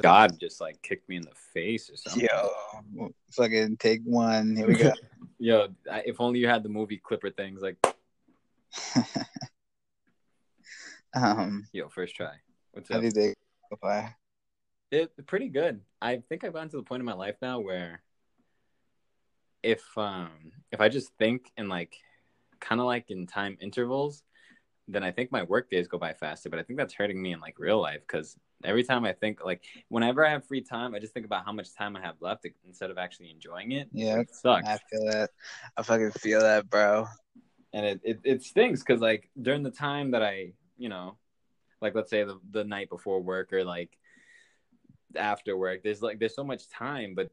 God just like kicked me in the face or something. Yo, fucking take one. Here we go. Yo, if only you had the movie Clipper things. Like, um, yo, first try. What's how up? do you think so far? It pretty good. I think I've gotten to the point in my life now where if um if I just think in like kind of like in time intervals, then I think my work days go by faster. But I think that's hurting me in like real life because every time I think like whenever I have free time, I just think about how much time I have left instead of actually enjoying it. Yeah, it sucks. I feel that. I fucking feel that, bro. and it it, it stinks because like during the time that I you know like let's say the the night before work or like after work there's like there's so much time but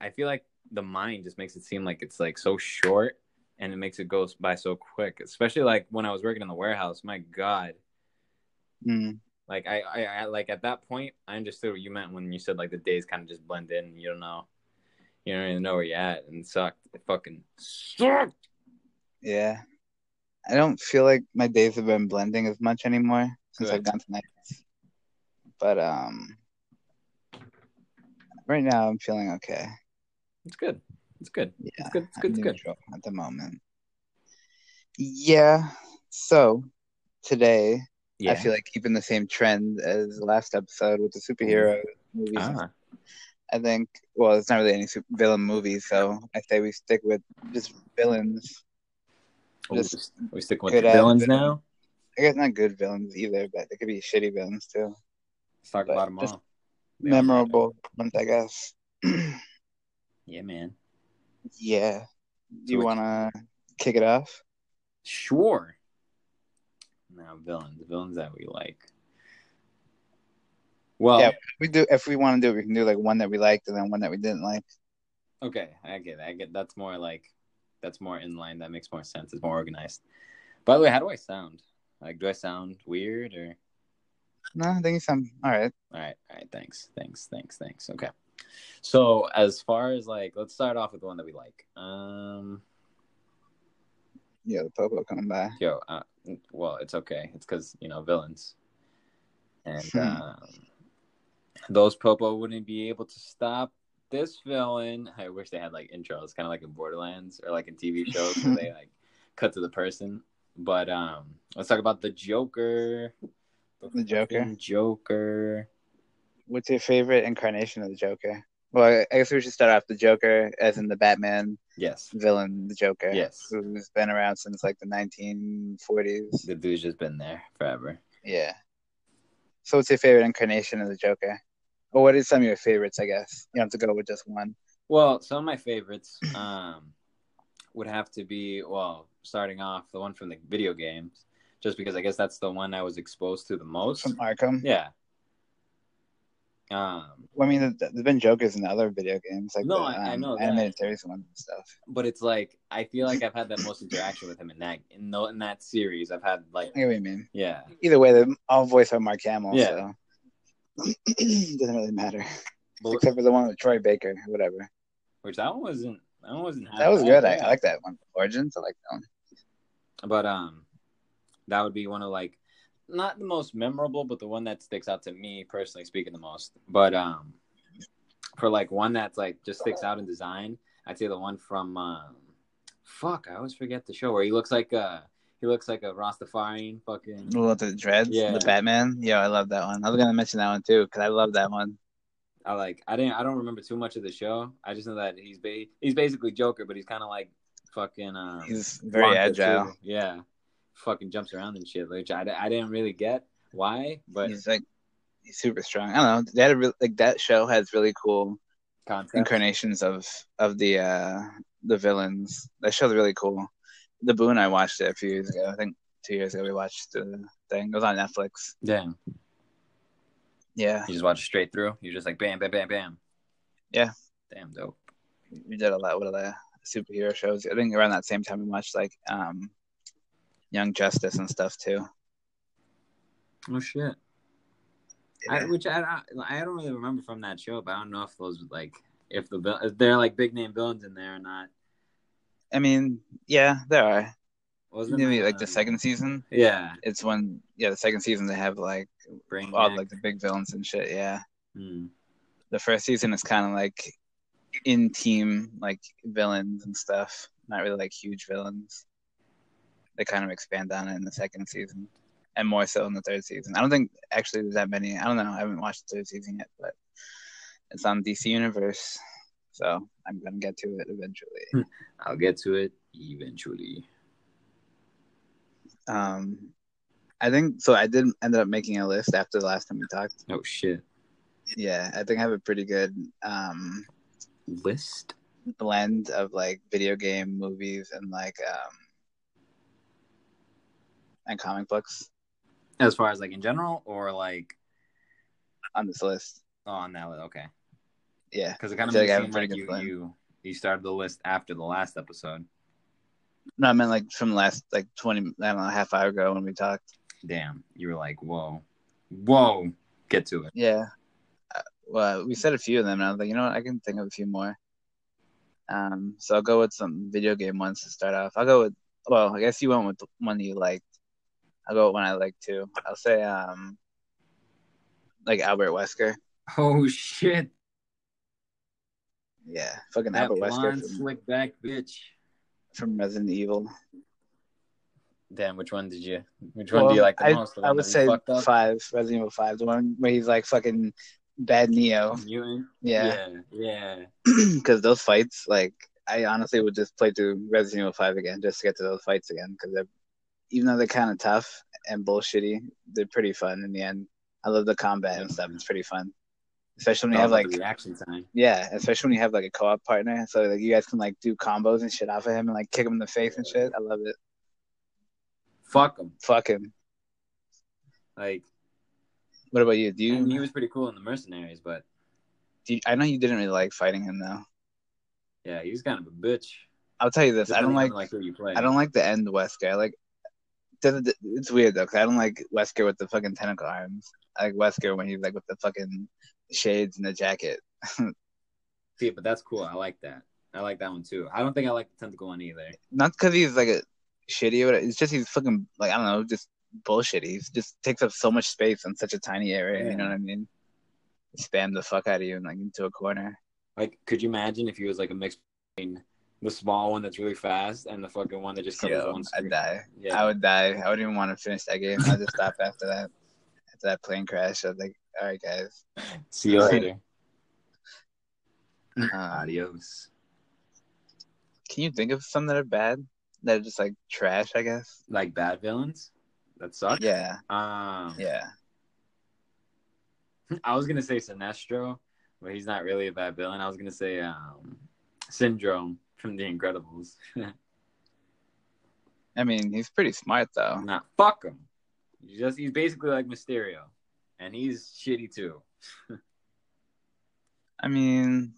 I feel like the mind just makes it seem like it's like so short and it makes it go by so quick especially like when I was working in the warehouse my god Mm. like I, I, I like at that point I understood what you meant when you said like the days kind of just blend in and you don't know you don't even know where you're at and it sucked it fucking sucked Yeah. I don't feel like my days have been blending as much anymore since Good. I've gone to nights. But um right now I'm feeling okay. It's good it's good Yeah. it's good it's good it's good at the moment. Yeah. So today yeah I feel like keeping the same trend as the last episode with the superhero movies. ah. I think well, it's not really any super villain movies, so I say we stick with just villains. Ooh, we stick with villains villain. now. I guess not good villains either, but they could be shitty villains too. Let's talk But about them just all Memorable ones, I guess. Yeah, man. yeah. Do you what- want to kick it off? Sure. Now villains, villains that we like. Well, Yeah. We do if we want to do it, we can do like one that we liked and then one that we didn't like. okay, I get, it. I get. That's more like, that's more in line. That makes more sense. It's more organized. By the way, how do I sound? Like, do I sound weird or? No, I think it's some all right. All right, all right. Thanks, thanks, thanks, thanks. Okay. So as far as like, let's start off with the one that we like. Um, Yeah, the popo coming by. yo, uh, well, it's okay. It's because you know villains, and Hmm. um, those popo wouldn't be able to stop this villain. I wish they had like intros, kind of like in Borderlands or like in TV shows where they like cut to the person. But um, let's talk about the Joker. The Joker. Joker. What's your favorite incarnation of the Joker? Well, I guess we should start off the Joker as in the Batman Yes, villain, the Joker. Yes. Who's been around since like the 1940s. the dude's just been there forever. Yeah. So, what's your favorite incarnation of the Joker? Or what is some of your favorites, I guess? You don't have to go with just one. Well, some of my favorites um, would have to be well, starting off the one from the video games, just because I guess that's the one I was exposed to the most. From Arkham? Yeah. Um, Well, I mean, there- there's been Jokers in other video games, like No, the I- I um, know that. animated series ones and stuff. but it's like I feel like I've had the most interaction with him in that in the, in that series. I've had like I what you mean. yeah, Either way, they're all voiced by Mark Hamill, Yeah. so doesn't really matter. but, Except for the one with Troy Baker, whatever. which that one wasn't that one wasn't That was good. I. I like that one. Origins, I like that one. but um, that would be one of like not the most memorable, but the one that sticks out to me personally speaking the most. But um, for like one that's like just sticks out in design, I'd say the one from um, fuck, I always forget the show where he looks like a he looks like a Rastafarian fucking With the dreads, Yeah. the Batman. Yeah, I love that one. I was gonna mention that one too because I love that one. I like I didn't I don't remember too much of the show. I just know that he's ba- he's basically Joker, but he's kind of like fucking um, He's very agile. too. Yeah, fucking jumps around and shit, which I, I didn't really get why, but he's like he's super strong. I don't know. They had a re- like that show has really cool concept. incarnations of of the uh the villains. That show's really cool. The Boon I watched it a few years ago. I think two years ago we watched the thing. It was on Netflix. Damn, Yeah, you just watch straight through. You're just like bam, bam, bam, bam. Yeah. Damn dope. we did a lot with the superhero shows. I think around that same time we watched like um Young Justice and stuff too. Oh shit. I, which I, I I don't really remember from that show, but I don't know if those like if the if they're like big name villains in there or not. I mean, yeah, there are. Wasn't Maybe it, like the second season. Yeah, It's when yeah, the second season they have like all like the big villains and shit. Yeah, Hmm. the first season is kind of like in team like villains and stuff. Not really like huge villains. They kind of expand on it in the second season, and more so in the third season. I don't think actually there's that many. I don't know. I haven't watched the third season yet, but it's on DC Universe, so I'm gonna get to it eventually. I'll get to it eventually. Um, I think so. I did end up making a list after the last time we talked. Oh shit! Yeah, I think I have a pretty good um List. blend of like video game movies and like um and comic books As far as like in general, or like on this list. oh, on that list. Okay, Yeah. because it kind of makes like I it have a seem like you you you started the list after the last episode. No, I meant like from the last like twenty I don't know, half hour ago when we talked. Damn, you were like, whoa, whoa, get to it. Yeah. Uh, well, we said a few of them and I was like, you know what, I can think of a few more. Um so I'll go with some video game ones to start off. I'll go with well, I guess you went with the one you liked. I'll go with one I like too. I'll say um like Albert Wesker. Oh shit! Yeah. Fucking That Albert Wesker blonde, from, slick back bitch. from Resident Evil. Damn, which one did you? Which one do you like the I, most? The I would say you up? five, Resident Evil five, the one where he's like fucking bad Neo. Mutant. Yeah, yeah, yeah. because those fights, like, I honestly would just play through Resident Evil five again just to get to those fights again because they're even though they're kind of tough and bullshitty, they're pretty fun in the end. I love the combat and stuff; it's pretty fun, especially when you oh, have like reaction time. yeah, especially when you have like a co-op partner, so like you guys can like do combos and shit off of him and like kick him in the face and shit. I love it. Fuck him. Fuck him. Like What about you? Do I you? mean, he was pretty cool in the Mercenaries, but you I know you didn't really like fighting him though. yeah, he was kind of a bitch. I'll tell you this: I don't like like who you play. I don't like the end Wesker. I like the- it's weird though, because I don't like Wesker with the fucking tentacle arms. I like Wesker when he's like with the fucking shades and the jacket. see, but that's cool. I like that. I like that one too. I don't think I like the tentacle one either. Not because he's like a shitty whatever. It's just he's fucking like I don't know, just bullshit. He just takes up so much space in such a tiny area. You know what I mean? Spam the fuck out of you and like into a corner. Like, could you imagine if he was like a mix between the small one that's really fast and the fucking one that just covers Yo, one I'd die. Yeah, I would die. I wouldn't even want to finish that game. I'd just stop after that. After that plane crash, I was like, all right, guys. see you later. Um, Adios. Can you think of some that are bad? That are just like trash, I guess. Like bad villains that suck. Yeah, Um, yeah. I was gonna say Sinestro, but he's not really a bad villain. I was gonna say um, Syndrome from The Incredibles. I mean, he's pretty smart though. not fuck him. He's just he's basically like Mysterio, and he's shitty too. I mean,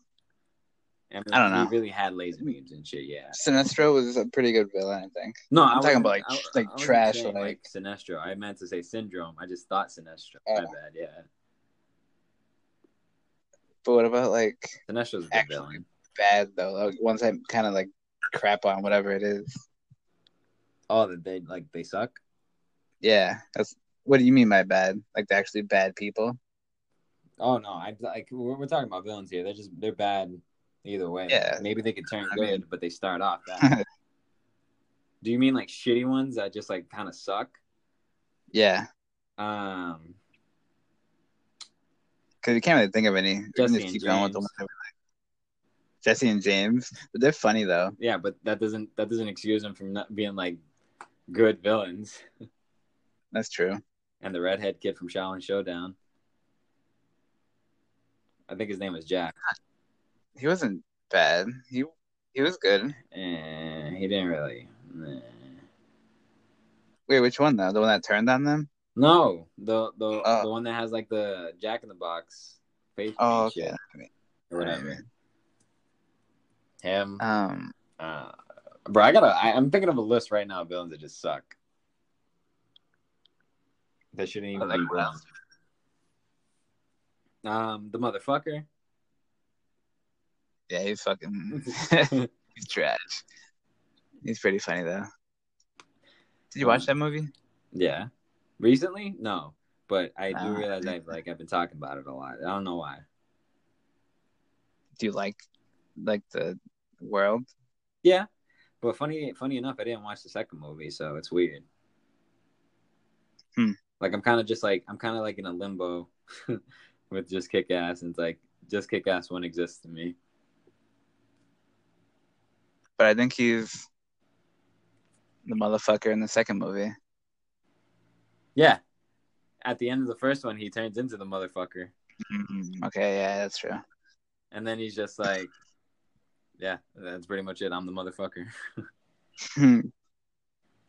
I, mean, I don't know. He really had laser beams and shit. Yeah. Sinestro was a pretty good villain, I think. No, I'm talking about, like, I- like, I trash, saying, like- Sinestro. I meant to say Syndrome. I just thought Sinestro. Oh. My bad. Yeah, But what about like Sinestro's a good Actually. villain. Bad though? Like ones that kind of like crap on whatever it is. Oh, that they like they suck. Yeah, that's. What do you mean by bad? Like they're actually bad people? Oh no, I like we're, we're talking about villains here. They're just they're bad either way. Yeah. maybe they could turn I good, mean- but they start off bad. Do you mean like shitty ones that just like kind of suck? yeah, Um, because you can't really think of any. Just keep going with the James. ones that we like. Jessie and James, but they're funny though. yeah, but that doesn't that doesn't excuse them from not being like good villains. That's true. And the redhead kid from Xiaolin Showdown. I think his name was Jack, He wasn't bad. He he was good. and he didn't really. nah. Wait, which one though? The one that turned on them? No, the the Oh. the one that has like the Jack in the Box face Oh, okay. shit or whatever. Him, Um, uh, bro. I gotta. I, I'm thinking of a list right now of villains that just suck. That shouldn't even Like be what villains. Um, the motherfucker. yeah, he's fucking he's trash. He's pretty funny though. Did you watch that movie? Yeah. Recently? No. But I do Ah, realize. I've like I've been talking about it a lot. I don't know why. Do you like like the world? Yeah. But funny funny enough, I didn't watch the second movie, so it's weird. Hmm. Like I'm kinda just like I'm kinda like in a limbo with just kick ass and it's like just kick ass one exists to me. But I think he's the motherfucker in the second movie. Yeah. At the end of the first one he turns into the motherfucker. Mhm. Okay, yeah, that's true. And then he's just like Yeah, that's pretty much it. I'm the motherfucker.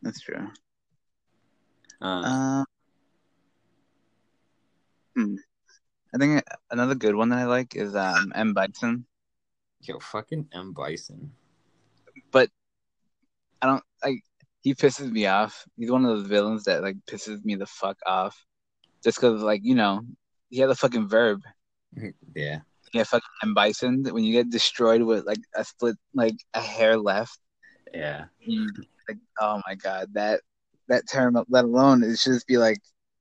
that's true. Uh, Um, hmm. I think another good one that I like is um, M Bison. yo, fucking M Bison. But I don't like. He pisses me off. He's one of those villains that like pisses me the fuck off, just because like you know he has a fucking verb. Yeah. Yeah, fucking M Bison. When you get destroyed with like a split, like a hair left, Yeah. you like oh my god that that term let alone it should just be like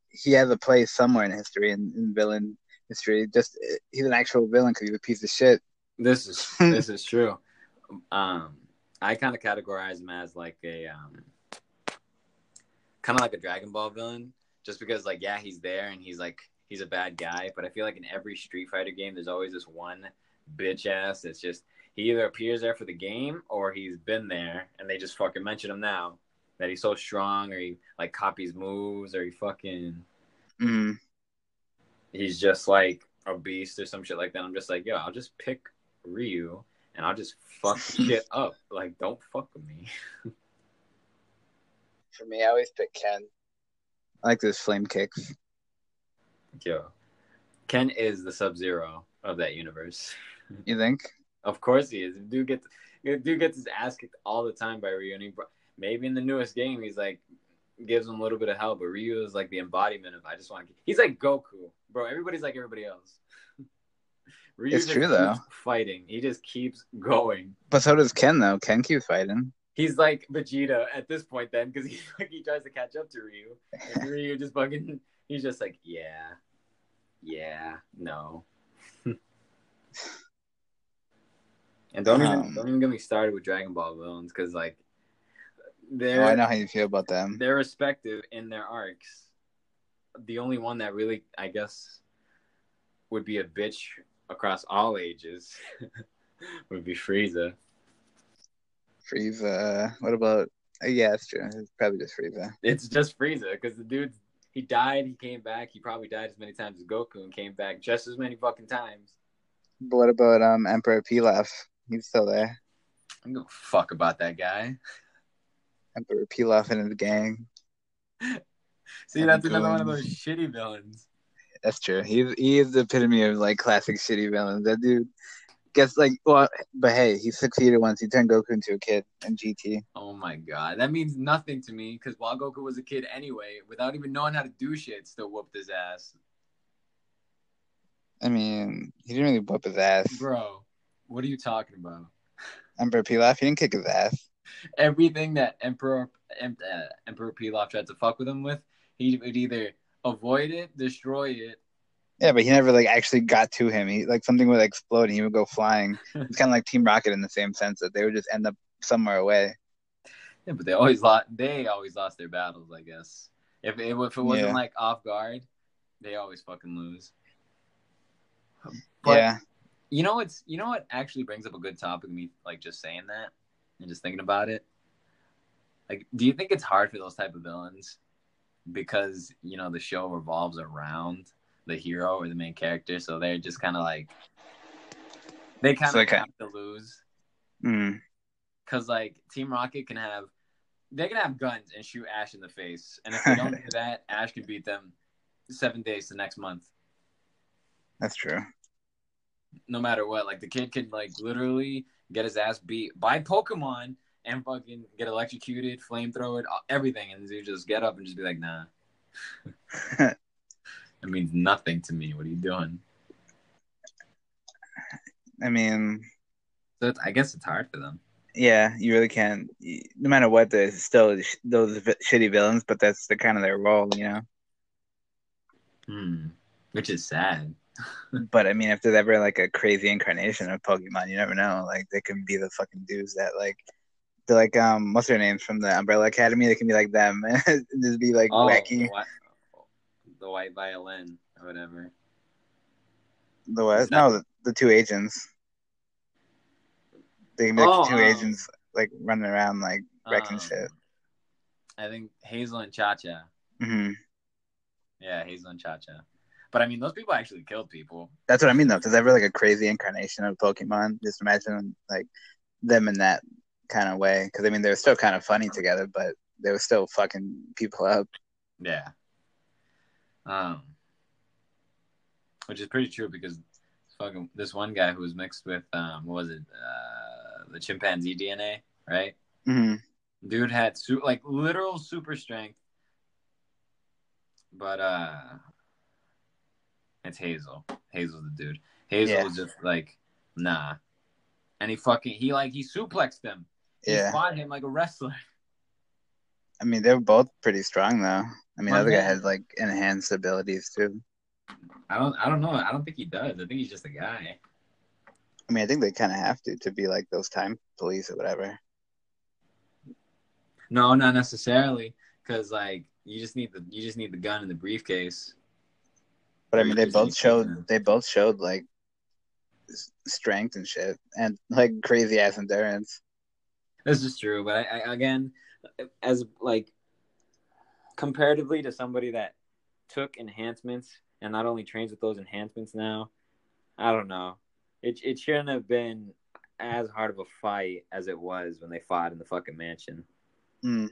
he has a place somewhere in history in, in villain history. Just he's an actual villain because he's a piece of shit. This is this is true. Um, I kind of categorize him as like a um, kind of like a Dragon Ball villain, just because like yeah, he's there and he's like he's a bad guy, but I feel like in every Street Fighter game, there's always this one bitch ass that's just he either appears there for the game or he's been there and they just fucking mention him now that he's so strong or he like copies moves or he fucking Mm. he's just like a beast or some shit like that. I'm just like, yo, I'll just pick Ryu and I'll just fuck shit up. Like, don't fuck with me. For me, I always pick Ken. I like those flame kicks. Yo, Ken is the Sub Zero of that universe. You think? Of course he is. Dude gets dude gets his ass kicked all the time by Ryu. And he, maybe in the newest game he's like gives him a little bit of help, but Ryu is like the embodiment of I just want to. He's like Goku, bro. Everybody's like everybody else. Ryu It's true, though. Fighting, he just keeps going. But so does Ken though. Ken keeps fighting. He's like Vegeta at this point then because he like he tries to catch up to Ryu, and Ryu just fucking. He's just like, yeah, yeah, no. and don't even Um, don't even get me started with Dragon Ball villains because like Oh, they're I know how you feel about them. they're respective in their arcs. The only one that really, I guess, would be a bitch across all ages would be Frieza. Frieza. What about? Uh, yeah, it's true. It's probably just Frieza. It's just Frieza because the dude he died, he came back, he probably died as many times as Goku and came back just as many fucking times. But what about um Emperor Pilaf? He's still there. I don't give a fuck about that guy. Emperor Pilaf and his gang. See, And that's another one of those shitty villains. That's true. He's he is the epitome of like classic shitty villains. That dude gets like well, but hey, he succeeded once. He turned Goku into a kid in GT. Oh my god, that means nothing to me because while Goku was a kid anyway, without even knowing how to do shit, still whooped his ass. I mean, he didn't really whoop his ass. Bro, what are you talking about? Emperor Pilaf, he didn't kick his ass. Everything that Emperor em, uh, Emperor Pilaf tried to fuck with him with, he would either avoid it, destroy it. Yeah, but he never like actually got to him. He like something would explode and he would go flying. It's kind of like Team Rocket in the same sense that they would just end up somewhere away. Yeah, but they always lost. They always lost their battles, I guess. If it, if it wasn't Yeah. like off guard, they always fucking lose. But yeah, you know what's you know what actually brings up a good topic to me like just saying that and just thinking about it. Like, do you think it's hard for those type of villains because you know the show revolves around the hero or the main character, so they're just kind of like they kind So of they have to lose mm. because like Team Rocket can have they can have guns and shoot Ash in the face, and if they don't do that, Ash can beat them seven days the next month. that's true. no matter what. Like the kid could like literally get his ass beat by Pokemon and fucking get electrocuted, flamethrower, everything, and you just get up and just be like, nah. it means nothing to me. What are you doing? I mean, So it's, I guess it's hard for them. Yeah, you really can't. No matter what, there's still sh- those v- shitty villains, but that's the kind of their role, you know. Hmm. Which is sad. But I mean, if there's ever like a crazy incarnation of Pokemon, you never know. Like they can be the fucking dudes that like they're like um what's their names from the Umbrella Academy? They can be like them and just be like Oh, wacky. The white violin or whatever. The what? No, the, the two agents. They like Oh, two um, agents like running around like wrecking Um, shit. I think Hazel and Cha Cha. hmm Yeah, Hazel and Cha Cha. But I mean, those people actually killed people. That's what I mean though. There's ever like a crazy incarnation of Pokemon, just imagine like them in that kind of way. Because I mean, they were still kind of funny together, but they were still fucking people up. Yeah. Um, which is pretty true because fucking this one guy who was mixed with um, what was it, uh, the chimpanzee DNA, right? hmm Dude had su- like literal super strength, but uh, it's Hazel. Hazel's the dude. Hazel Yeah. was just like, nah, and he fucking he like he suplexed him. He Yeah. fought him like a wrestler. I mean, they were both pretty strong though. I mean, the other guy yeah. had like enhanced abilities too. I don't I don't know. I don't think he does. I think he's just a guy. I mean, I think they kind of have to to be like those time police or whatever. No, not necessarily, because like you just need the you just need the gun and the briefcase. But I mean, they both showed to- they both showed like strength and shit, and like crazy ass endurance. This is true, but I, I again, as like comparatively to somebody that took enhancements and not only trains with those enhancements now, I don't know. It it shouldn't have been as hard of a fight as it was when they fought in the fucking mansion. Mm.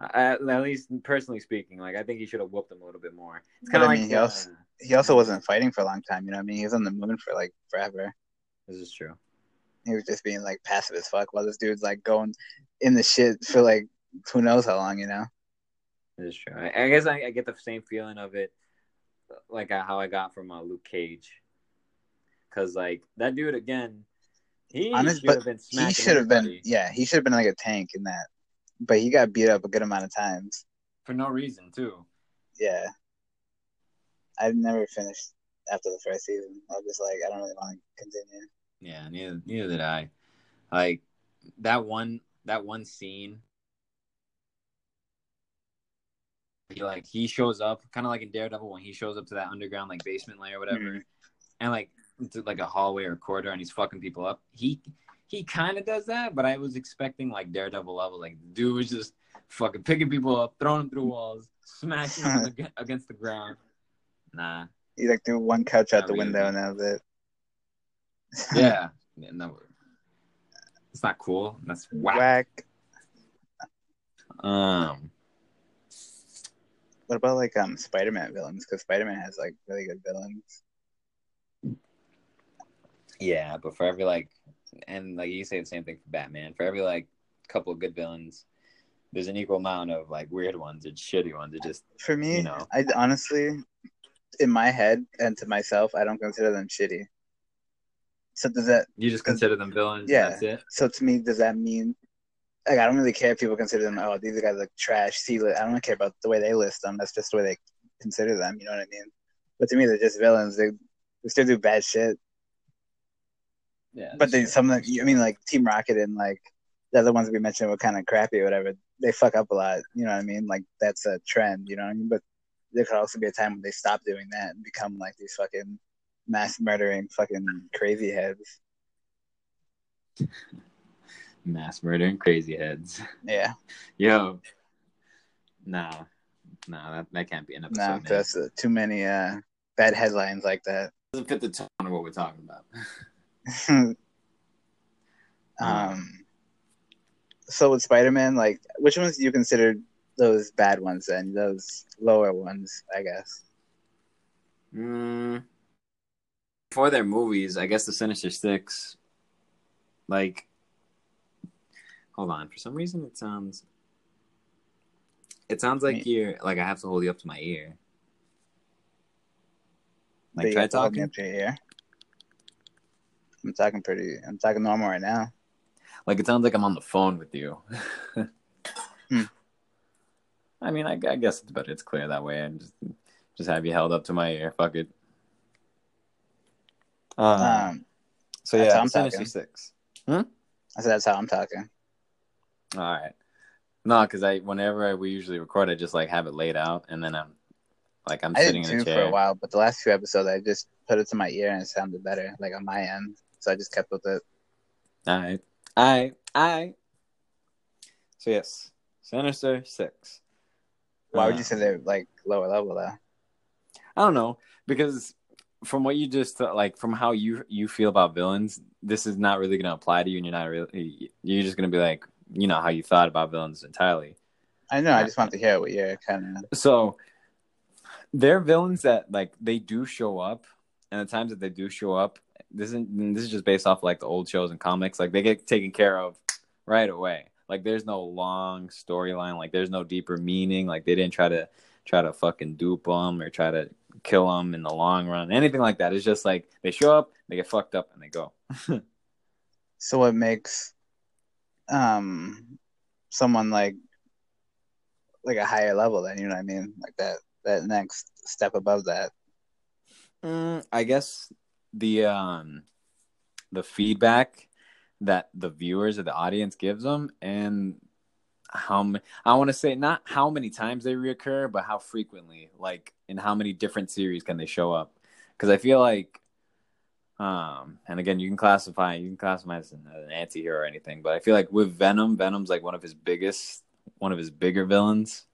At, at least personally speaking, like I think he should have whooped him a little bit more. It's kind of I like mean, he uh, also- He also wasn't fighting for a long time. You know, what I mean, he was on the moon for like forever. this is true. He was just being like passive as fuck while this dude's like going in the shit for like who knows how long. You know. This is true. I, I guess I, I get the same feeling of it, like uh, how I got from uh, Luke Cage, because like that dude again, he Honest, should have been He should have been. Yeah, he should have been like a tank in that. But he got beat up a good amount of times. for no reason too. Yeah. I never finished after the first season. I was like, I don't really want to continue. Yeah, neither neither did I. Like that one that one scene. He like he shows up kind of like in Daredevil when he shows up to that underground like basement layer or whatever, Mhm. and like like a hallway or a corridor and he's fucking people up. He he kind of does that, but I was expecting like Daredevil level. Like the dude was just fucking picking people up, throwing them through walls, smashing them against the ground. Nah, He like threw one couch out Not the really. window and that was it. yeah, yeah no, it's not cool. That's whack. Whack. Um, What about like um Spider Man villains? Because Spider Man has like really good villains. yeah, but for every like, and like you say the same thing for Batman. For every like couple of good villains, there's an equal amount of like weird ones and shitty ones. It just For me, You know. I honestly, in my head and to myself, I don't consider them shitty. So does that? you just consider them villains. Yeah. Yeah, that's it. So to me, does that mean? Like, I don't really care if people consider them. Oh, these guys look trash. See, I don't care about the way they list them. That's just the way they consider them. You know what I mean? But to me, they're just villains. They, they still do bad shit. Yeah, But they that's some of the, I mean, like Team Rocket and like the other ones we mentioned were kind of crappy or whatever. They fuck up a lot. You know what I mean? Like that's a trend. You know what I mean? But there could also be a time when they stop doing that and become like these fucking mass murdering fucking crazy heads. Mass murder and crazy heads. Yeah, Yo, nah, nah, that, that can't be an episode. no, name. that's uh, too many uh, bad headlines like that. doesn't fit the tone of what we're talking about. um, so with Spider-Man, like, which ones do you consider those bad ones then? Those lower ones, I guess. Mm, for their movies, I guess the Sinister Six. Like, hold on. For some reason, it sounds. It sounds like you're like I have to hold you up to my ear. Like try have to hold me talking. up to your ear. I'm talking pretty. I'm talking normal right now. Like it sounds like I'm on the phone with you. Hmm. I mean, I, I guess it's better. It's clear that way. I just just have you held up to my ear. Fuck it. Um, Um, so yeah, how I'm talking. Six. I said that's how I'm talking. All right. No, because I whenever we usually record, I just like have it laid out, and then I'm like I'm I sitting did in a for a while, but the last few episodes I just put it to my ear and it sounded better, like on my end. So I just kept with it. All right, all right, all right. So yes, Sinister Six. Why would Uh, you say they're like lower level though? I don't know because from what you just like from how you you feel about villains, this is not really going to apply to you, and you're not really you're just going to be like you know how you thought about villains entirely. I know. I just want to hear what you're kind of. So they're villains that like they do show up, and the times that they do show up, this isn't this is just based off like the old shows and comics. Like they get taken care of right away. Like there's no long storyline. Like there's no deeper meaning. Like they didn't try to try to fucking dupe them or try to kill them in the long run. Anything like that. It's just like they show up, they get fucked up, and they go. So what makes um someone like like a higher level then? You know what I mean? Like that that next step above that. Mm, I guess the um the feedback that the viewers or the audience gives them and how I want to say not how many times they reoccur, but how frequently, like in how many different series can they show up? Because I feel like, um, and again, you can classify you can classify as an, an anti-hero or anything, but I feel like with Venom, Venom's like one of his biggest, one of his bigger villains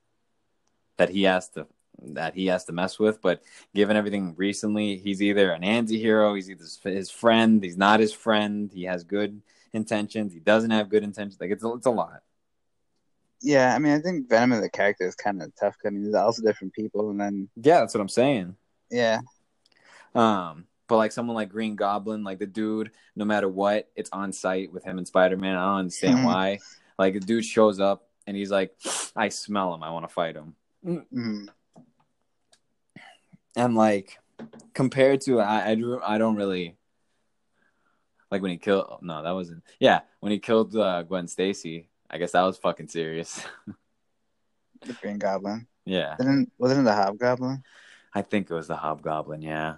that he has to that he has to mess with. But given everything recently, he's either an anti-hero, he's either his friend, he's not his friend, he has good intentions, he doesn't have good intentions. Like it's a, it's a lot. Yeah, I mean, I think Venom as a character is kind of tough. I mean, there's also different people, and then Yeah, that's what I'm saying. yeah, Um, but like someone like Green Goblin, like the dude, no matter what, it's on sight with him and Spider Man. I don't understand Mhm. why. Like the dude shows up and he's like, I smell him. I want to fight him. mm, And like compared to I, I do I don't really like when he killed. No, that wasn't. Yeah, when he killed uh, Gwen Stacy. I guess that was fucking serious. the Green Goblin. yeah, wasn't it the Hobgoblin? I think it was the Hobgoblin. Yeah,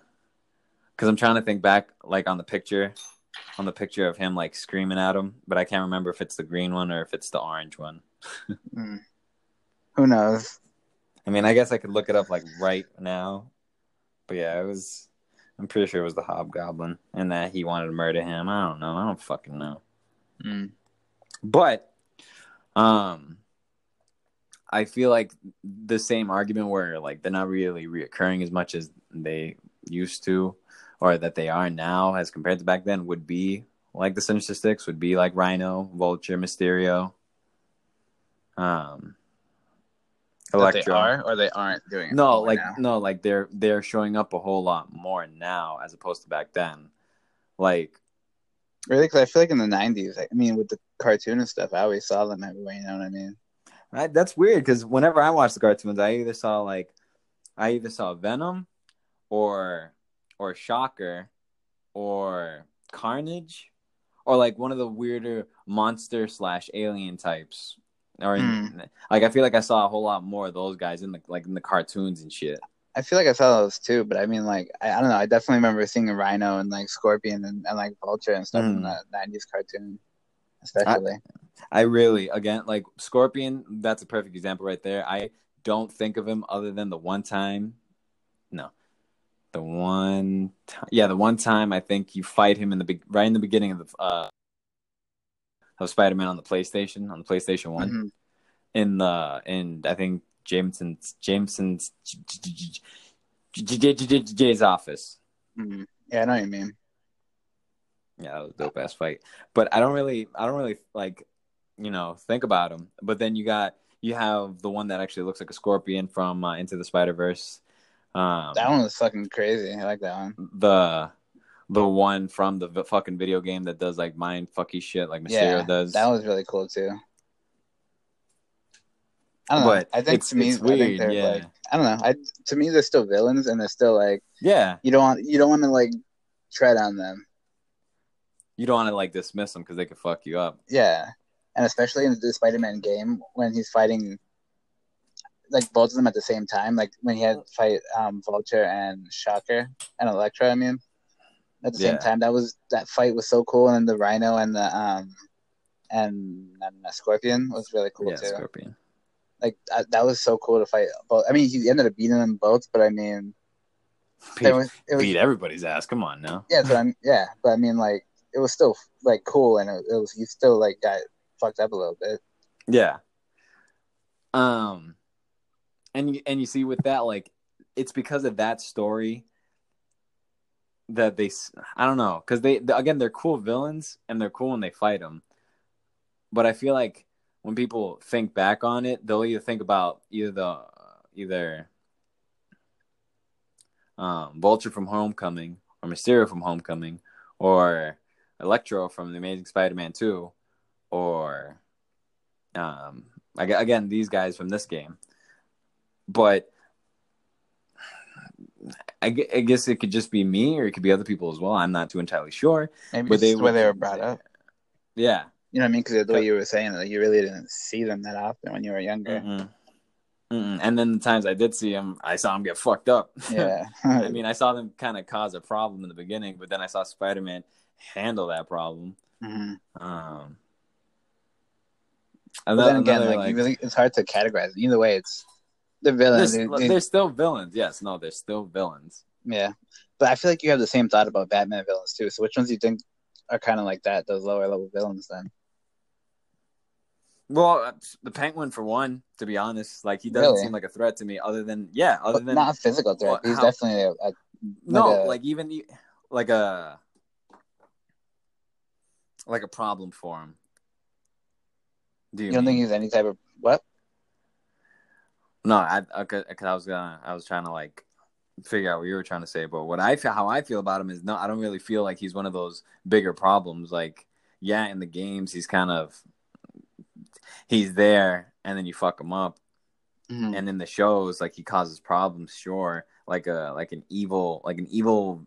because I'm trying to think back, like on the picture, on the picture of him like screaming at him, but I can't remember if it's the green one or if it's the orange one. Mm. Who knows? I mean, I guess I could look it up like right now, but yeah, it was. I'm pretty sure it was the Hobgoblin, and that he wanted to murder him. I don't know. I don't fucking know. Mm. But, um, I feel like the same argument where like they're not really reoccurring as much as they used to, or that they are now as compared to back then would be like the Sinister Six would be like Rhino, Vulture, Mysterio, um, That they are or they aren't doing it. No, like now? no, like they're they're showing up a whole lot more now as opposed to back then. Like really, because I feel like in the '90s, I mean, with the cartoon and stuff, I always saw them everywhere. You know what I mean? I, that's weird because whenever I watched the cartoons, I either saw like I either saw Venom or or Shocker or Carnage or like one of the weirder monster slash alien types. Or in, like I feel like I saw a whole lot more of those guys in the like in the cartoons and shit. I feel like I saw those too, but I mean, like, I, I don't know. I definitely remember seeing a Rhino and like Scorpion and, and like Vulture and stuff in Mm. the '90s cartoon, especially. I really again like Scorpion. That's a perfect example right there. I don't think of him other than the one time. The one. Time, yeah, the one time I think you fight him in the big right in the beginning of the uh, of Spider Man on the PlayStation on the PlayStation One Mhm. in the in I think Jameson's Jameson's Jay's office. Mhm. Yeah, I know what you mean. Yeah, that was a dope ass fight. But I don't really, I don't really like, you know, think about him. But then you got, you have the one that actually looks like a scorpion from uh, Into the Spider Verse. Um, That one was fucking crazy. I like that one. the the one from the v- fucking video game that does like mind fucky shit like Mysterio Yeah, does. That was really cool too. I don't know. I think it's- to me, it's I weird, they're yeah. like, I don't know. I to me, they're still villains, and they're still like yeah, you don't want you don't want to like tread on them. You don't want to like dismiss them because they could fuck you up. Yeah, and especially in the Spider-Man game when he's fighting like both of them at the same time. Like when he had to fight um, Vulture and Shocker and Electro. I mean, at the same time, that was that fight was so cool, and then the Rhino and the um and, and the Scorpion was really cool yeah, too. Scorpion. Like that, that was so cool to fight both. I mean, he ended up beating them both, but I mean, Beat, there was, it was beat everybody's ass. Come on now. yeah, so I'm yeah, but I mean, like it was still like cool, and it, it was he still like got fucked up a little bit. Yeah. Um, and you, and you see with that, like, it's because of that story that they, I don't know, because they again they're cool villains and they're cool when they fight them, but I feel like when people think back on it, they'll either think about either the either um, Vulture from Homecoming or Mysterio from Homecoming or Electro from The Amazing Spider-Man Two or um, again these guys from this game, but I, I guess it could just be me or it could be other people as well. I'm not too entirely sure. Maybe But it's they they were brought up. Yeah, You know what I mean? Because the way you were saying, like you really didn't see them that often when you were younger. Mm-mm. Mm-mm. and then the times I did see him, I saw him get fucked up. Yeah, I mean, I saw them kind of cause a problem in the beginning, but then I saw Spider-Man handle that problem. Mhm. Um, But another- then again, another, like, you really, it's hard to categorize. It. Either way, it's the villains. They're, They- they- they're still villains. Yes, no, they're still villains. yeah, but I feel like you have the same thought about Batman villains too. So which ones do you think are kind of like that? Those lower level villains, then? Well, uh, the Penguin for one, to be honest, like he doesn't Really? seem like a threat to me. Other than yeah, other But than not a physical threat. Well, he's how- definitely a, a no, like a- like even like a like a problem for him. Do you, you don't mean? think he's any type of what? No, I because I was gonna I was trying to like figure out what you were trying to say, but what I feel how I feel about him is no, I don't really feel like he's one of those bigger problems. Like, yeah, in the games he's kind of he's there, and then you fuck him up, Mhm. and in the shows like he causes problems. Sure, like a like an evil like an evil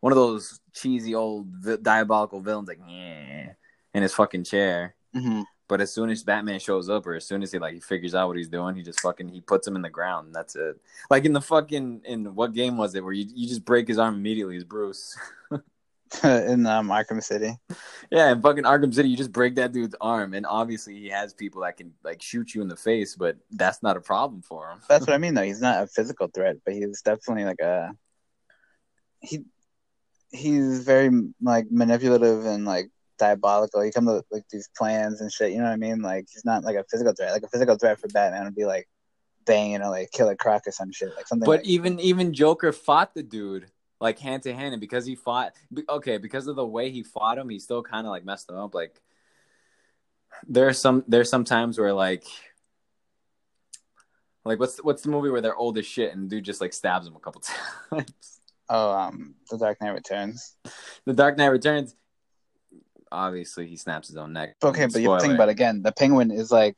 one of those cheesy old vi- diabolical villains, like yeah, in his fucking chair. Mhm. But as soon as Batman shows up, or as soon as he like he figures out what he's doing, he just fucking he puts him in the ground. And that's it. Like in the fucking in what game was it where you you just break his arm immediately as Bruce? in um, Arkham City. yeah, in fucking Arkham City, you just break that dude's arm, and obviously he has people that can like shoot you in the face, but that's not a problem for him. That's what I mean, though. He's not a physical threat, but he's definitely like a he. He's very like manipulative and like diabolical. He comes up with like these plans and shit. You know what I mean? Like he's not like a physical threat. Like a physical threat for Batman would be like, bang, you know, like Killer Croc or some shit, like something. But like, even even Joker fought the dude like hand to hand, and because he fought, okay, because of the way he fought him, he still kind of like messed him up. Like there's some there's some times where like like what's what's the movie where they're old as shit and dude just like stabs him a couple times. oh, um, The Dark Knight Returns. the Dark Knight Returns. Obviously, he snaps his own neck. Okay, but you think about it again. The Penguin is like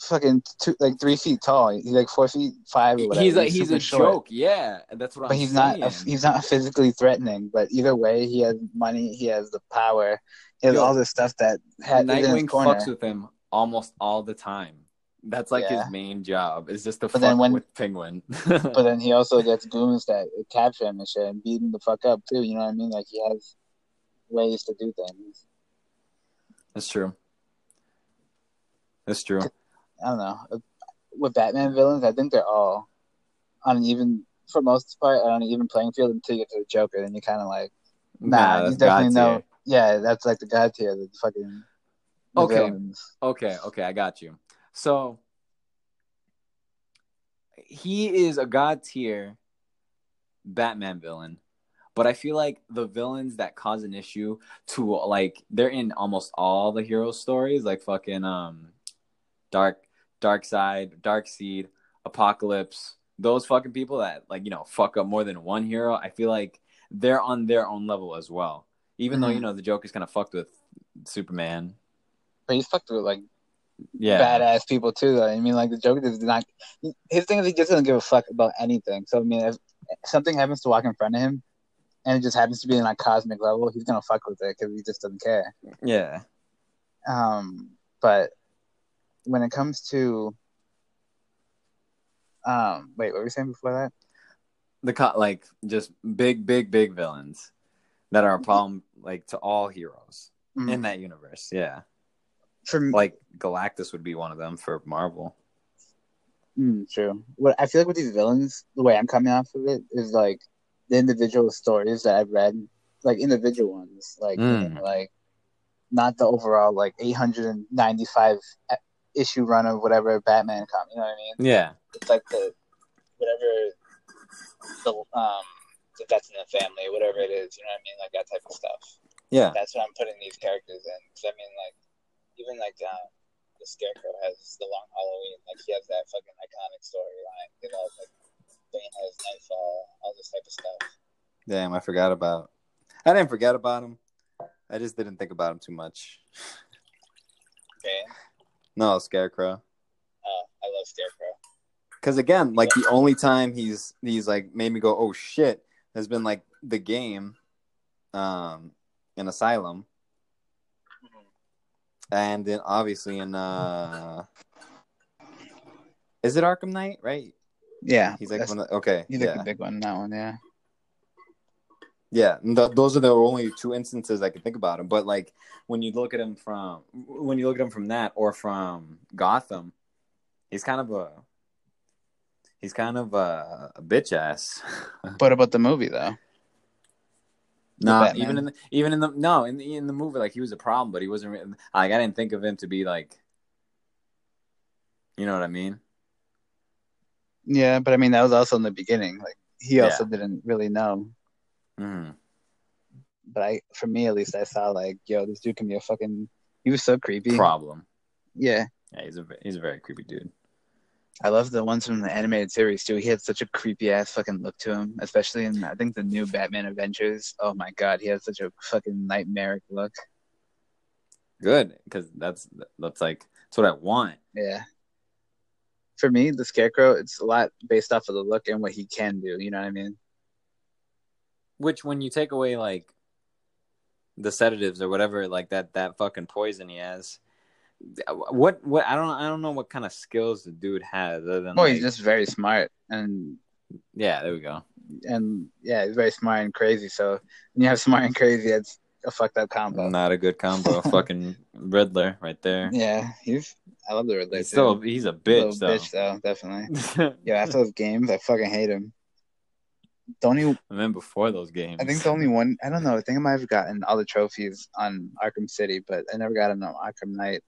fucking two, like three feet tall. He's like four feet five or whatever. He's like he's super a short. joke, yeah. That's what but I'm he's saying. not a, he's not physically threatening. But either way, he has money. He has the power. He has Yo, all this stuff that had Nightwing fucks with him almost all the time. That's like Yeah. his main job. Is just to But fuck when- with Penguin. But then he also gets goons that capture him and shit and beat him the fuck up too. You know what I mean? Like he has ways to do things. That's true. That's true. I don't know. With Batman villains, I think they're all on an even, for most part, on an even playing field until you get to the Joker. Then you kind of like, nah, that's you definitely know. Yeah, that's like the god tier, the fucking the Okay. villains. Okay, okay, I got you. So he is a god tier Batman villain, but I feel like the villains that cause an issue to like they're in almost all the hero stories, like fucking um Dark Darkseid, Dark Seed, Apocalypse, those fucking people that like, you know, fuck up more than one hero, I feel like they're on their own level as well. Even though, Mhm. you know, the Joker's kind of fucked with Superman. But he's fucked with like Yeah. badass people too. Though I mean, like the Joker does not. His thing is he just doesn't give a fuck about anything. So I mean, if something happens to walk in front of him, and it just happens to be in a cosmic level, he's gonna fuck with it because he just doesn't care. Yeah. Um, but when it comes to, um, wait, what were we saying before that? The co- like just big, big, big villains that are a problem like to all heroes Mm. in that universe. Yeah. For me, Like Galactus would be one of them for Marvel. Mm, true. What I feel like with these villains, the way I'm coming off of it is like the individual stories that I've read, like individual ones, like you Mm. know, like not the overall like 895 e- issue run of whatever Batman comic. You know what I mean? Yeah. It's like the whatever the um the death in the family, whatever it is. You know what I mean? Like that type of stuff. Yeah. That's what I'm putting these characters in. Cause I mean, like even like um, the Scarecrow has the Long Halloween. Like he has that fucking iconic storyline. You know, like Knightfall, all this type of stuff. Damn, I forgot about. I didn't forget about him. I just didn't think about him too much. No, Scarecrow. Oh, I love Scarecrow. Because again, like the only time he's he's like made me go, oh shit, has been like the game, um, in Asylum, and then obviously in uh, is it Arkham Knight? Right? Yeah, He's like of, okay, he's yeah, like the big one. in That one, yeah. yeah. th- those are the only two instances I can think about him. But like when you look at him from when you look at him from that or from Gotham, he's kind of a he's kind of a, a bitch ass. but about the movie though? No, Batman. even in the, even in the no in the in the movie, like he was a problem, but he wasn't. Like I didn't think of him to be like, you know what I mean? Yeah, but I mean that was also in the beginning. Like he Yeah. also didn't really know. hmm But I, for me at least, I saw like, yo, this dude can be a fucking. He was so creepy. Problem. yeah, Yeah, he's a he's a very creepy dude. I love the ones from the animated series too. He had such a creepy ass fucking look to him, especially in I think the new Batman Adventures. Oh my god, he has such a fucking nightmaric look. Good because that's that's like that's what I want. Yeah. For me, the Scarecrow, it's a lot based off of the look and what he can do. You know what I mean? Which when you take away like the sedatives or whatever, like that that fucking poison he has. What what I don't I don't know what kind of skills the dude has other than oh, Well, like, he's just very smart and yeah there we go and yeah, he's very smart and crazy. So when you have smart and crazy, it's a fucked up combo. not a good combo fucking Riddler right there Yeah, he's. I love the Riddler. he's still he's a bitch though bitch though, definitely. Yeah, after those games, I fucking hate him. The only, and then before those games I think the only one, I don't know. I think I might have gotten all the trophies on Arkham City, but I never got them on Arkham Knight.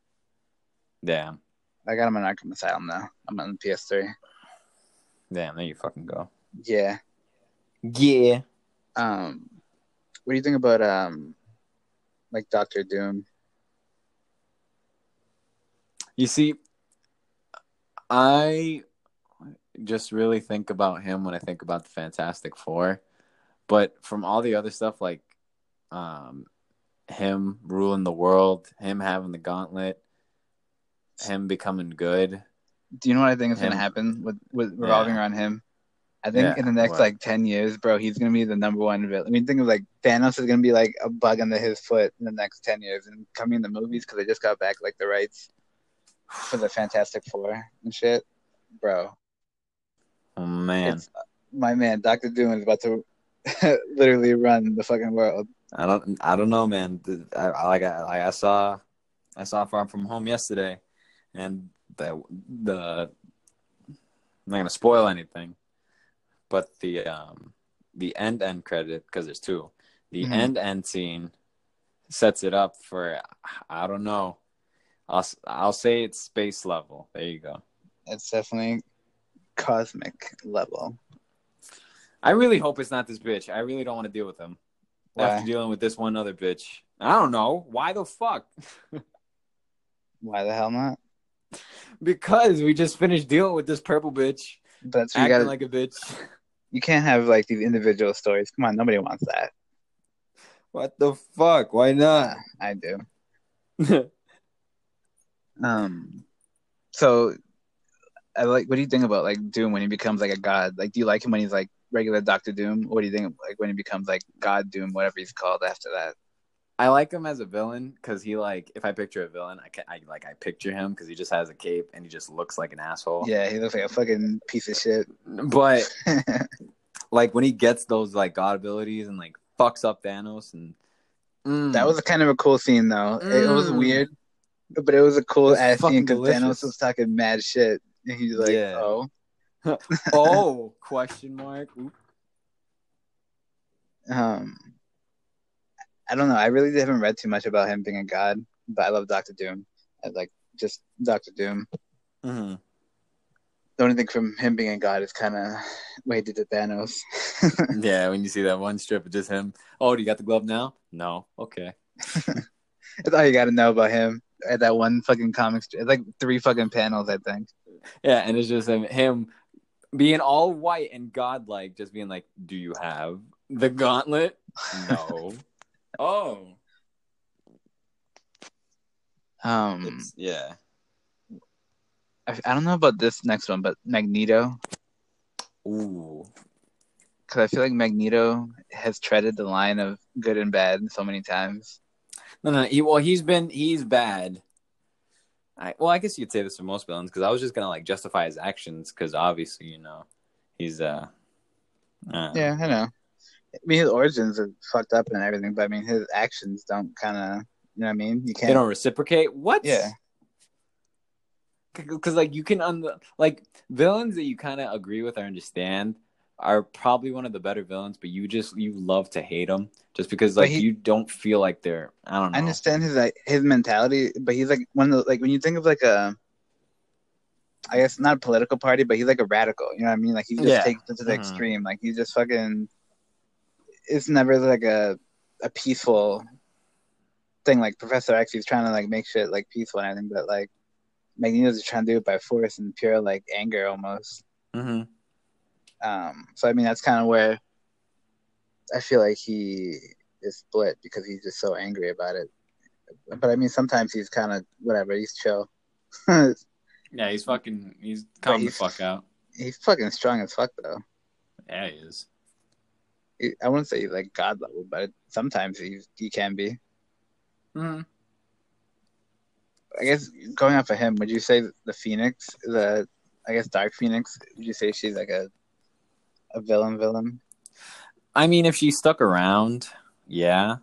damn I got them on Arkham Asylum though. I'm on PS3. damn there you fucking go Yeah. yeah Um, what do you think about um, like Doctor Doom? You see, I just really think about him when I think about the Fantastic Four. But from all the other stuff, like um, him ruling the world, him having the gauntlet, him becoming good. Do you know what I think is gonna happen with with revolving Yeah. around him? I think Yeah, in the next what? like ten years, bro, he's gonna be the number one villain. I mean, think of like Thanos is gonna be like a bug under his foot in the next ten years, and coming in the movies because they just got back like the rights for the Fantastic Four and shit, bro. Oh man, It's, my man, Doctor Doom is about to literally run the fucking world. I don't, I don't know, man. I, I like, I, like I saw, I saw Far From Home yesterday, and the the I'm not gonna spoil anything, but the um the end end credit because there's two, the Mhm. end end scene sets it up for I don't know. I'll I'll say it's space level. There you go. It's definitely cosmic level. I really hope it's not this bitch. I really don't want to deal with him Why? after dealing with this one other bitch. I don't know why the fuck. Why the hell not? Because we just finished dealing with this purple bitch that's acting gotta. like a bitch. you can't have like these individual stories. Come on, nobody wants that. What the fuck? Why not? I do. Um, so I like. What do you think about like Doom when he becomes like a god? Like, do you like him when he's like regular Doctor Doom? What do you think like when he becomes like God Doom, whatever he's called after that? I like him as a villain because he like if I picture a villain, I can I like I picture him because he just has a cape and he just looks like an asshole. Yeah, he looks like a fucking piece of shit. But like when he gets those like god abilities and like fucks up Thanos and mm, that was kind of a cool scene though. It was Mm. weird, but it was a cool ass scene because Thanos was talking mad shit, and he's like, Yeah. "Oh, oh question mark. Oop. um, I don't know. I really haven't read too much about him being a god, but I love Doctor Doom. I like just Doctor Doom. Mm-hmm. The only thing from him being a god is kind of what he did to Thanos. Yeah, when you see that one strip of just him. Oh, do you got the glove now? No. Okay. That's all you got to know about him. At that one fucking comic, strip. it's like three fucking panels, I think. Yeah, and it's just him, him being all white and godlike, just being like, "Do you have the gauntlet?" No. oh. Um, It's, yeah. I, I don't know about this next one, but Magneto, Ooh. because I feel like Magneto has treaded the line of good and bad so many times. No, no. He well, he's been he's bad. I well, I guess you'd say this for most villains because I was just gonna like justify his actions because obviously you know he's uh. uh Yeah, I know. I mean, his origins are fucked up and everything, but I mean, his actions don't kind of, you know what I mean? You can't. They don't reciprocate. What? Yeah. because like you can un- like villains that you kind of agree with or understand are probably one of the better villains, but you just you love to hate them just because like he- you don't feel like they're I don't know. I understand his like, his mentality, but he's like one of the like when you think of like a, I guess not a political party, but he's like a radical. You know what I mean? Like he just Yeah. takes it to the Mhm. extreme. Like he just fucking. It's never like a a peaceful thing. Like Professor X, he's trying to like make shit like peaceful and everything, but like Magneto's just trying to do it by force and pure like anger almost. hmm Um, so I mean, that's kind of where I feel like he is split because he's just so angry about it. But I mean, sometimes he's kind of whatever. He's chill. Yeah, he's fucking he's calm the fuck out. He's fucking strong as fuck though. Yeah, he is. He- I wouldn't say he's like god level, but sometimes he he can be. hmm I guess going off of him, would you say the Phoenix, the I guess Dark Phoenix, would you say she's like a a villain villain? I mean, if she stuck around, yeah,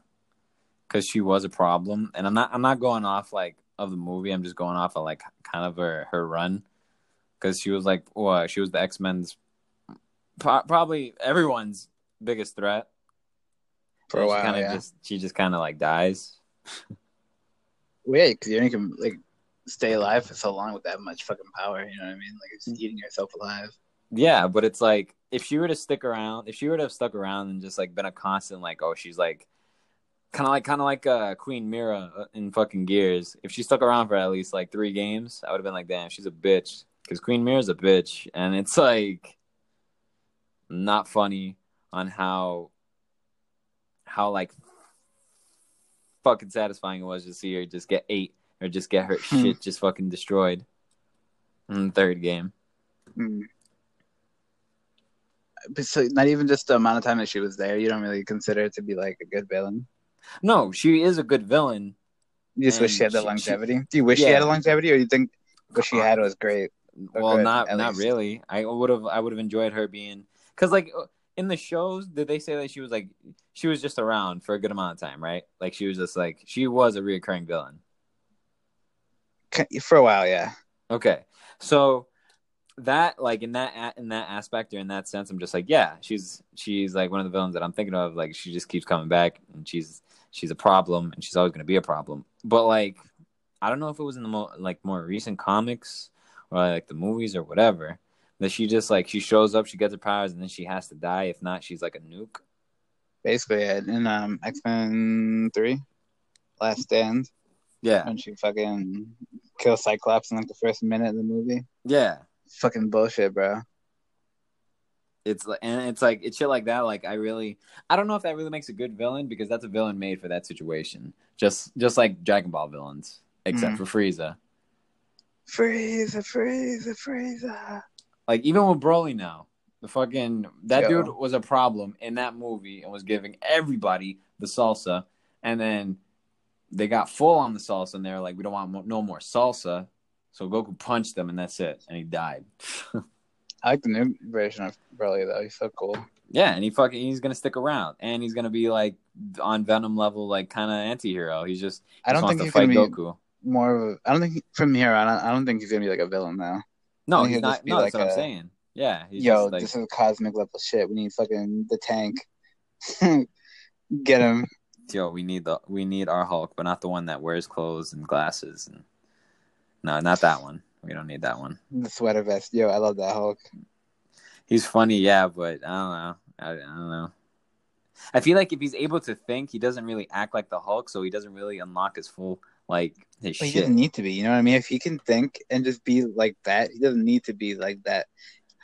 because she was a problem, and I'm not I'm not going off like of the movie. I'm just going off of like kind of her her run because she was like, well, she was the X Men's pro- probably everyone's biggest threat. For a while, she kind of yeah. just she just kind of like dies. Well, yeah, because you only can like stay alive for so long with that much fucking power. You know what I mean? Like it's just mm-hmm. eating yourself alive. Yeah, but it's like if she were to stick around, if she were to have stuck around and just like been a constant, like oh, she's like kind of like kind of like uh, Queen Myrrah uh, in fucking Gears. If she stuck around for at least like three games, I would have been like, damn, she's a bitch. Because Queen Myrrah's a bitch, and it's like not funny on how how like fucking satisfying it was to see her just get eight or just get her Hmm. shit just fucking destroyed in the third game. Mm. So not even just the amount of time that she was there, you don't really consider her to be like a good villain. No, she is a good villain. You just wish she had the she- she- longevity. Do you wish she had a longevity, or you think what she had was great? Well, good, not not least. really. I would have I would have enjoyed her being because like uh, in the shows, did they say that she was like she was just around for a good amount of time, right? Like she was just like she was a reoccurring villain. For a while, yeah. Okay, so that like in that in that aspect or in that sense, I'm just like yeah, she's she's like one of the villains that I'm thinking of. Like she just keeps coming back, and she's she's a problem, and she's always going to be a problem. But like I don't know if it was in the mo- like more recent comics or like the movies or whatever that she just like she shows up, she gets her powers, and then she has to die. If not, she's like a nuke. Basically, yeah. in um, X Men Three, Last Stand, Yeah, when she fucking kills Cyclops in like the first minute of the movie. yeah. Fucking bullshit, bro. It's like and it's like it's shit like that. Like I really, I don't know if that really makes a good villain because that's a villain made for that situation. Just just like Dragon Ball villains, except Mhm. for Frieza. Frieza, Frieza, Frieza. Like even with Broly now, The fucking that Yo. dude was a problem in that movie and was giving everybody the salsa, and then they got full on the salsa, and they're like, "We don't want mo- no more salsa." So Goku punched them, and that's it, and he died. I like the new version of Broly though. He's so cool. yeah, and he fucking he's gonna stick around, and he's gonna be like on Venom level, like kind of anti-hero. He's just I don't just think he's gonna be Goku. more of. A, I don't think from here on. I don't think he's gonna be like a villain now. No, he's not. No, that's like what I'm saying. Yeah, he's Yo, like, this is cosmic level shit. We need fucking the tank. Get him. yo, we need the we need our Hulk, but not the one that wears clothes and glasses and no, not that one. We don't need that one. The sweater vest. Yo, I love that Hulk. He's funny, yeah, but I don't know. I, I don't know. I feel like if he's able to think, he doesn't really act like the Hulk, so he doesn't really unlock his full like his he doesn't need to be. You know what I mean? If he can think and just be like that, he doesn't need to be like that.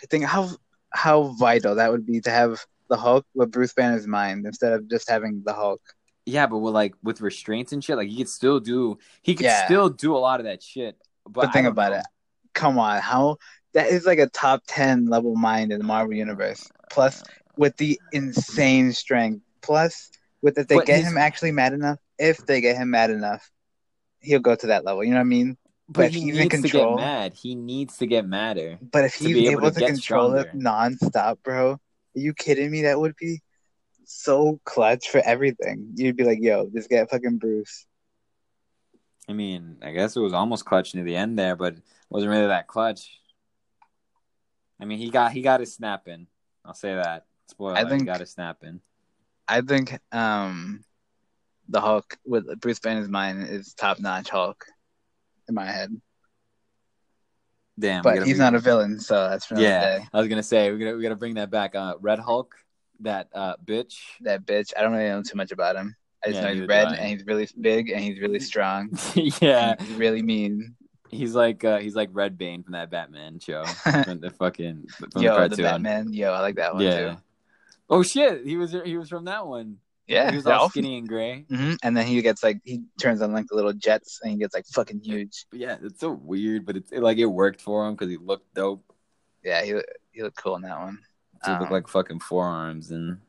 I think how how vital that would be to have the Hulk with Bruce Banner's mind instead of just having the Hulk. Yeah, but with like with restraints and shit, like he could still do he could Yeah. still do a lot of that shit. But, But, think about know. it. Come on, how that is like a top ten level mind in the Marvel universe. Plus with the insane strength. Plus with if they But get his- him actually mad enough, if they get him mad enough, he'll go to that level. You know what I mean? But, but he he's in needs to get mad. He needs to get madder. But if he's able, able to, to control it stronger. nonstop, bro, are you kidding me? That would be so clutch for everything. You'd be like, yo, just get fucking Bruce. I mean, I guess it was almost clutch near the end there, but it wasn't really that clutch. I mean, he got he got his snap in. I'll say that. Spoiler, I he think- got his snap in. I think um the Hulk with Bruce Banner's mind is top notch Hulk in my head. Damn, But he's not a villain, so that's for another Yeah. I was gonna say we gotta we gotta bring that back. Uh, Red Hulk, that uh bitch. That bitch. I don't really know too much about him. I just Yeah, know he's red and he's really big and he's really strong. yeah, He's really mean. he's like uh, he's like Red Bane from that Batman show from the fucking from Yo, the the. Batman. Yo, I like that one yeah. too. Oh shit, he was he was from that one. Yeah, he was all skinny and gray. hmm And then he gets like he turns on like the little jets and he gets like fucking huge. Yeah, it's so weird, but it's it, like it worked for him because he looked dope. Yeah, he he looked cool in that one. Um, like fucking forearms and.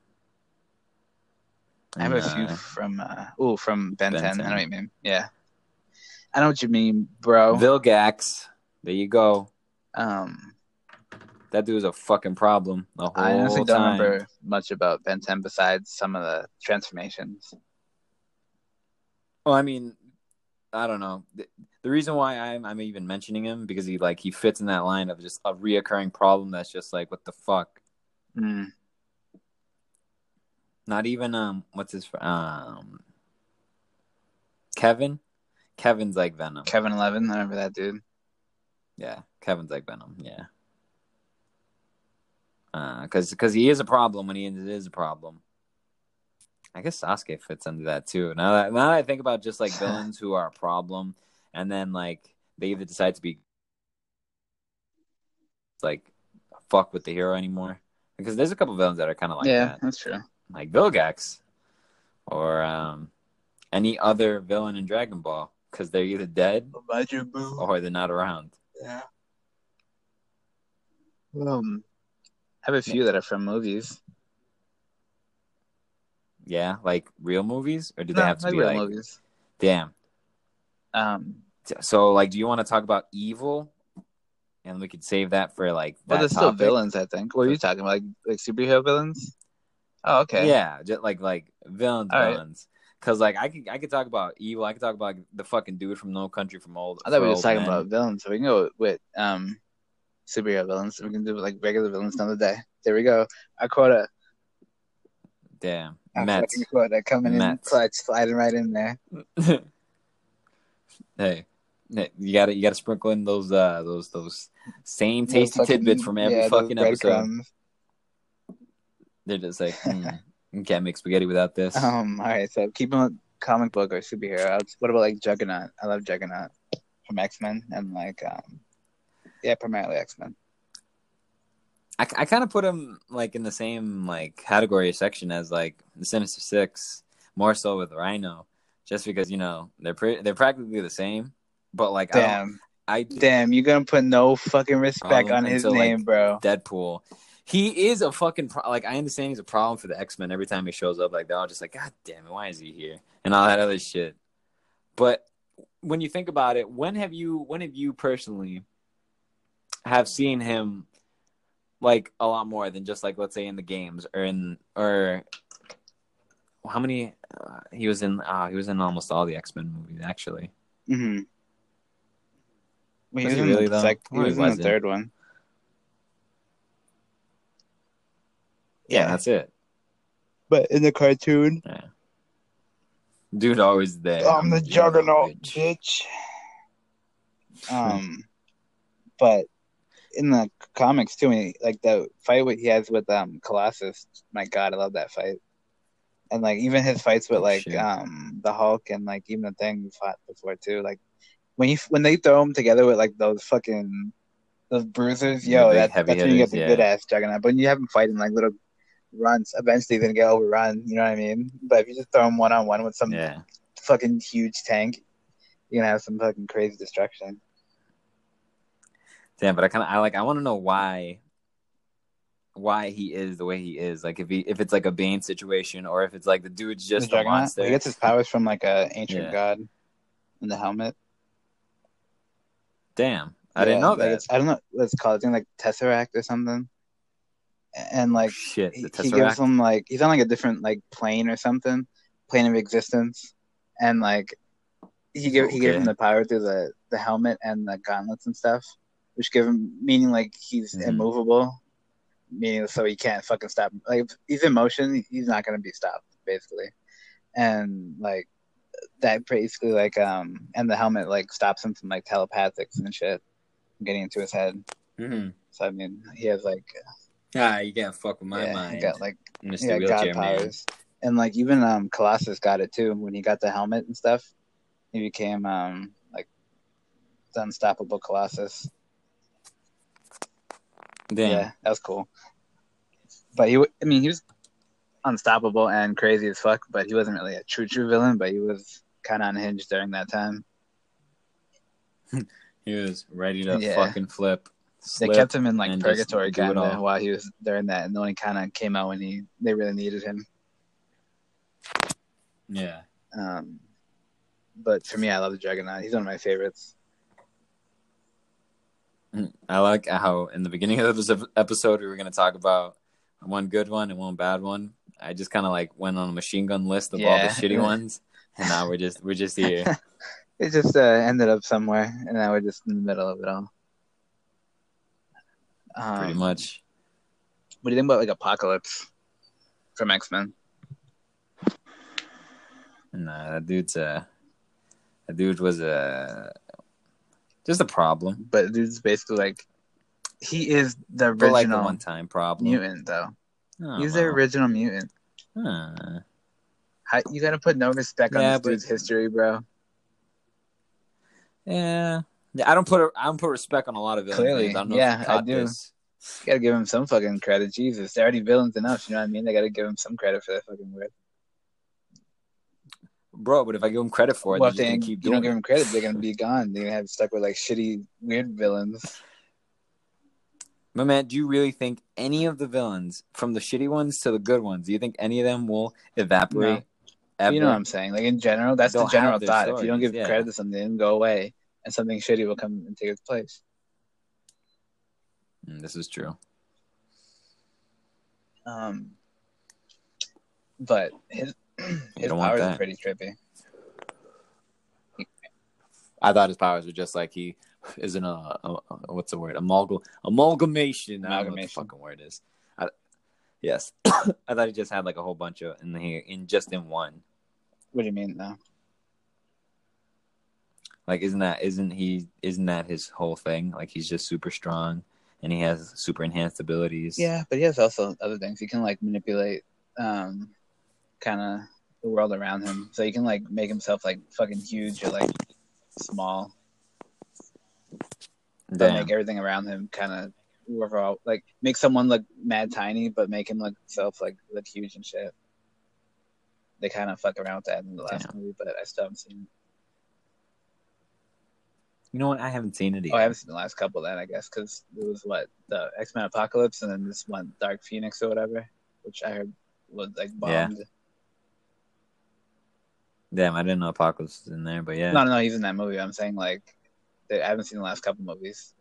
I have a and, few uh, from uh oh from Ben, Ben 10. I 10. know what you mean. Yeah. I know what you mean, bro. Vilgax. There you go. um That dude dude's a fucking problem the whole I honestly don't time. remember much about Ben 10 besides some of the transformations. Well, I mean, I don't know. The, the reason why I'm I'm even mentioning him because he like he fits in that line of just a reoccurring problem that's just like what the fuck. Mm. Not even um what's his um Kevin. Kevin's like Venom. Kevin Eleven, I remember that dude. Yeah, Kevin's like Venom. Yeah. Because because he is a problem when he is a problem. I guess Sasuke fits under that too. Now that now that I think about just like villains who are a problem, and then like they either decide to be like fuck with the hero anymore. Because there's a couple villains that are kind of like yeah, that, that's true. like Vilgax, or um, any other villain in Dragon Ball, because they're either dead or they're not around. Yeah. Um, I have a few that are from movies. Yeah, like real movies, or do No, they have to like be real like? movies. Damn. Um, So, like, do you want to talk about evil, and we could save that for like well, that there's still villains. I think. What are you talking about? Like like superhero villains? Oh, okay. Yeah, just like like villains, All right. villains. Because like I could I could talk about evil. I could talk about the fucking dude from No Country from Old. I thought we were just talking Men. about villains, so we can go with um superhero villains. We can do like regular villains another day. There we go. Our quota. Damn, Our Mets. quota coming in Mets. clutch, sliding right in there. hey, you gotta you gotta sprinkle in those uh those those same Those tasty fucking- tidbits from every yeah, fucking episode. breadcrumbs. They're just like, mm, you can't make spaghetti without this. Um. All right. So keeping with comic book or superhero. What about like Juggernaut? I love Juggernaut from X Men and like um, yeah, primarily X Men. I, I kind of put him like in the same like category or section as like the Sinister Six, more so with Rhino, just because you know they're pre- they're practically the same, but like Damn, I damn, you're gonna put no fucking respect on his until, like, name, bro. Deadpool, he is a fucking pro- like I understand he's a problem for the X Men every time he shows up. Like they're all just like, God damn it, why is he here? And all that other shit. But when you think about it, when have you when have you personally have seen him like a lot more than just like let's say in the games or in or how many uh, he was in uh, he was in almost all the X Men movies actually. Mm-hmm. Well, he Was was he in really, the sec- he was he in the third one. Yeah, that's it. but in the cartoon, Dude always there. I'm the juggernaut, bitch. bitch. Um, but in the comics too, he- like the fight what he has with um Colossus. My God, I love that fight. And like even his fights with Oh, like shit. um the Hulk and like even the thing we fought before too. Like when he when they throw them together with like those fucking those bruisers, yo, that, heavy that's when you get the yeah. good ass juggernaut. But when you have them fighting like little runs, eventually they're gonna get overrun. You know what I mean? But if you just throw them one on one with some Yeah. fucking huge tank, you're gonna have some fucking crazy destruction. Damn, but I kind of I like I want to know why why he is the way he is. Like if he if it's like a Bane situation or if it's like the dude's just the a monster. he gets his powers from like a ancient Yeah. god in the helmet. Damn, I didn't know like that. it's- I don't know what it's called. I think like Tesseract or something. And like Shit, he, he gives him like he's on like a different like plane or something, plane of existence, and like he gave he gave him the power through the the helmet and the gauntlets and stuff, which give him meaning like he's Mhm. immovable, meaning so he can't fucking stop. Like if he's in motion, he's not gonna be stopped basically, and like that basically like um and the helmet like stops him from like telepathics and shit getting into his head. Mm-hmm. So I mean, he has like Ah, you can't fuck with my yeah, mind, he got like Mr. yeah, god Wheelchair Man. powers. And like even um Colossus got it too when he got the helmet and stuff. He became um like the unstoppable Colossus. Damn. Yeah, that was cool. But he, I mean, he was unstoppable and crazy as fuck. But he wasn't really a true true villain. But he was kind of unhinged during that time. He was ready to Yeah. fucking flip. They kept him in like purgatory kind of while he was during that, and then he kind of came out when he they really needed him. Yeah. Um, but for me, I love the Juggernaut. He's one of my favorites. I like how in the beginning of this episode we were going to talk about one good one and one bad one. I just kind of like went on a machine gun list of all the shitty ones, and now we're just we're just here. It just uh, ended up somewhere, and now we're just in the middle of it all. Um, pretty much. What do you think about like Apocalypse from X Men? Nah, that dude's a that dude was a just a problem, But dude's basically like he is the but like a original one time problem. mutant, though. Oh, He's the original mutant. Huh. How, you gotta put no respect on this but- dude's history, bro. Yeah. Yeah, I don't put I don't put respect on a lot of villains. Clearly. I don't know yeah, I do. this. You gotta give him some fucking credit. Jesus, they're already villains enough. You know what I mean? They gotta give him some credit for that fucking word. bro. But if I give him credit for it, Well, they, gonna keep you don't give him credit, they're gonna be gone. They're gonna have stuck with like shitty, weird villains. But man, do you really think any of the villains, from the shitty ones to the good ones, do you think any of them will evaporate? Ever? You know what I'm saying? Like in general, that's They'll the general thought. If you don't give yeah. credit to something, it'll go away, and something shitty will come and take its place. Mm, this is true. Um, but his his powers are pretty trippy. I thought his powers were just like he is in a, a, a- what's the word amalgam amalgamation. I don't know what the Amalgamation. fucking word is. I, yes, I thought he just had like a whole bunch of in here in just in one. What do you mean, though? Like, isn't that isn't he isn't that his whole thing? Like, he's just super strong and he has super enhanced abilities. Yeah, but he has also other things. He can like manipulate, um, kind of the world around him. So he can like make himself like fucking huge or like small. But Damn. make everything around him kind of overall like make someone look mad tiny, but make him look self like look huge and shit. They kind of fuck around with that in the last movie, but I still haven't seen. You know what? I haven't seen it Oh, I haven't seen the last couple then, I guess, because it was what the X Men Apocalypse and then this one Dark Phoenix or whatever, which I heard was like Yeah. bombed. Damn, I didn't know Apocalypse was in there, but yeah. No, no, he's in that movie. I'm saying like I haven't seen the last couple movies.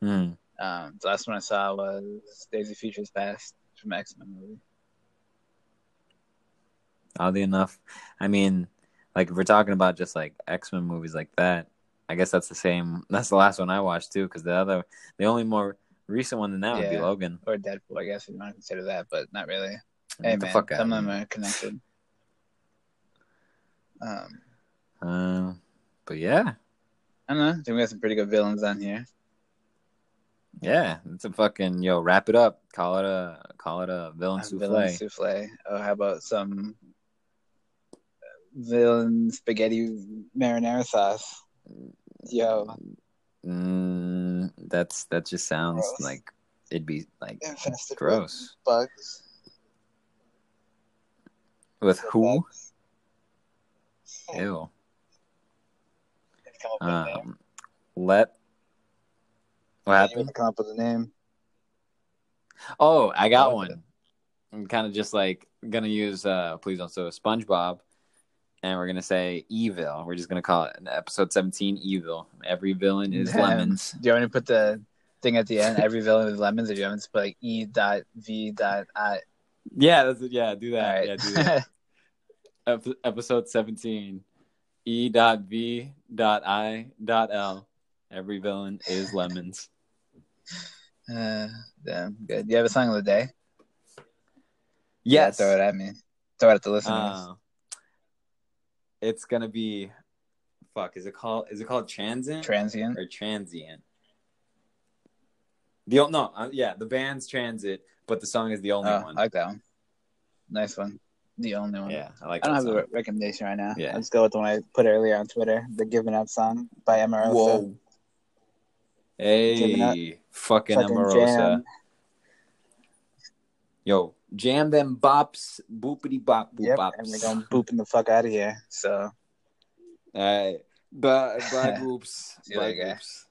Hmm. Um, the last one I saw was Days of Futures Past from X Men movie. Oddly enough, I mean, like if we're talking about just like X Men movies like that, I guess that's the same. That's the last one I watched too, because the other, the only more recent one than that would be Logan. Or Deadpool, I guess if you want to consider that, but not really. Hey the man, fuck out some of of them are connected. Um, Uh, but yeah, I don't know. I think we got some pretty good villains on here. yeah, it's a fucking yo. Wrap it up. Call it a call it a villain Uh, souffle. Villain souffle. Oh, how about some villain spaghetti marinara sauce? Yo, Mm, that's that just sounds Gross. like it'd be like infested gross. with bugs. With who? Bugs. Ew. Come up with a name. Um, let. What happened? come up with a name. Oh, I got Oh. one. I'm kind of just like gonna use uh please don't so SpongeBob, and we're gonna say evil. We're just gonna call it episode 17 evil. Every villain is Damn. lemons. Do you want me to put the thing at the end? Every villain is lemons, or do you want me to put like E dot V dot I? Yeah, that's it. Yeah, do that. right. Yeah, do that. Ep- episode 17. E dot V dot I dot L. Every villain is lemons. uh, damn, good. Do you have a song of the day? Yes. Yeah, throw it at me. Throw it at the listeners. Uh, it's gonna be fuck, is it called is it called transient? Transient. or transient. The no, uh, yeah, the band's transit, but the song is the only Oh, one. I like that one. Nice one. The only one. yeah, I like. I don't have song. re- recommendation right now. Yeah. Let's go with the one I put earlier on Twitter, the "Giving Up" song by Emarosa. Whoa. Hey, fucking Fucking jam. Yo, jam them bops, boopity bop, boop Yep, bops. and we're going booping the fuck out of here. So All right, bye, bye, boops. Bye, boops.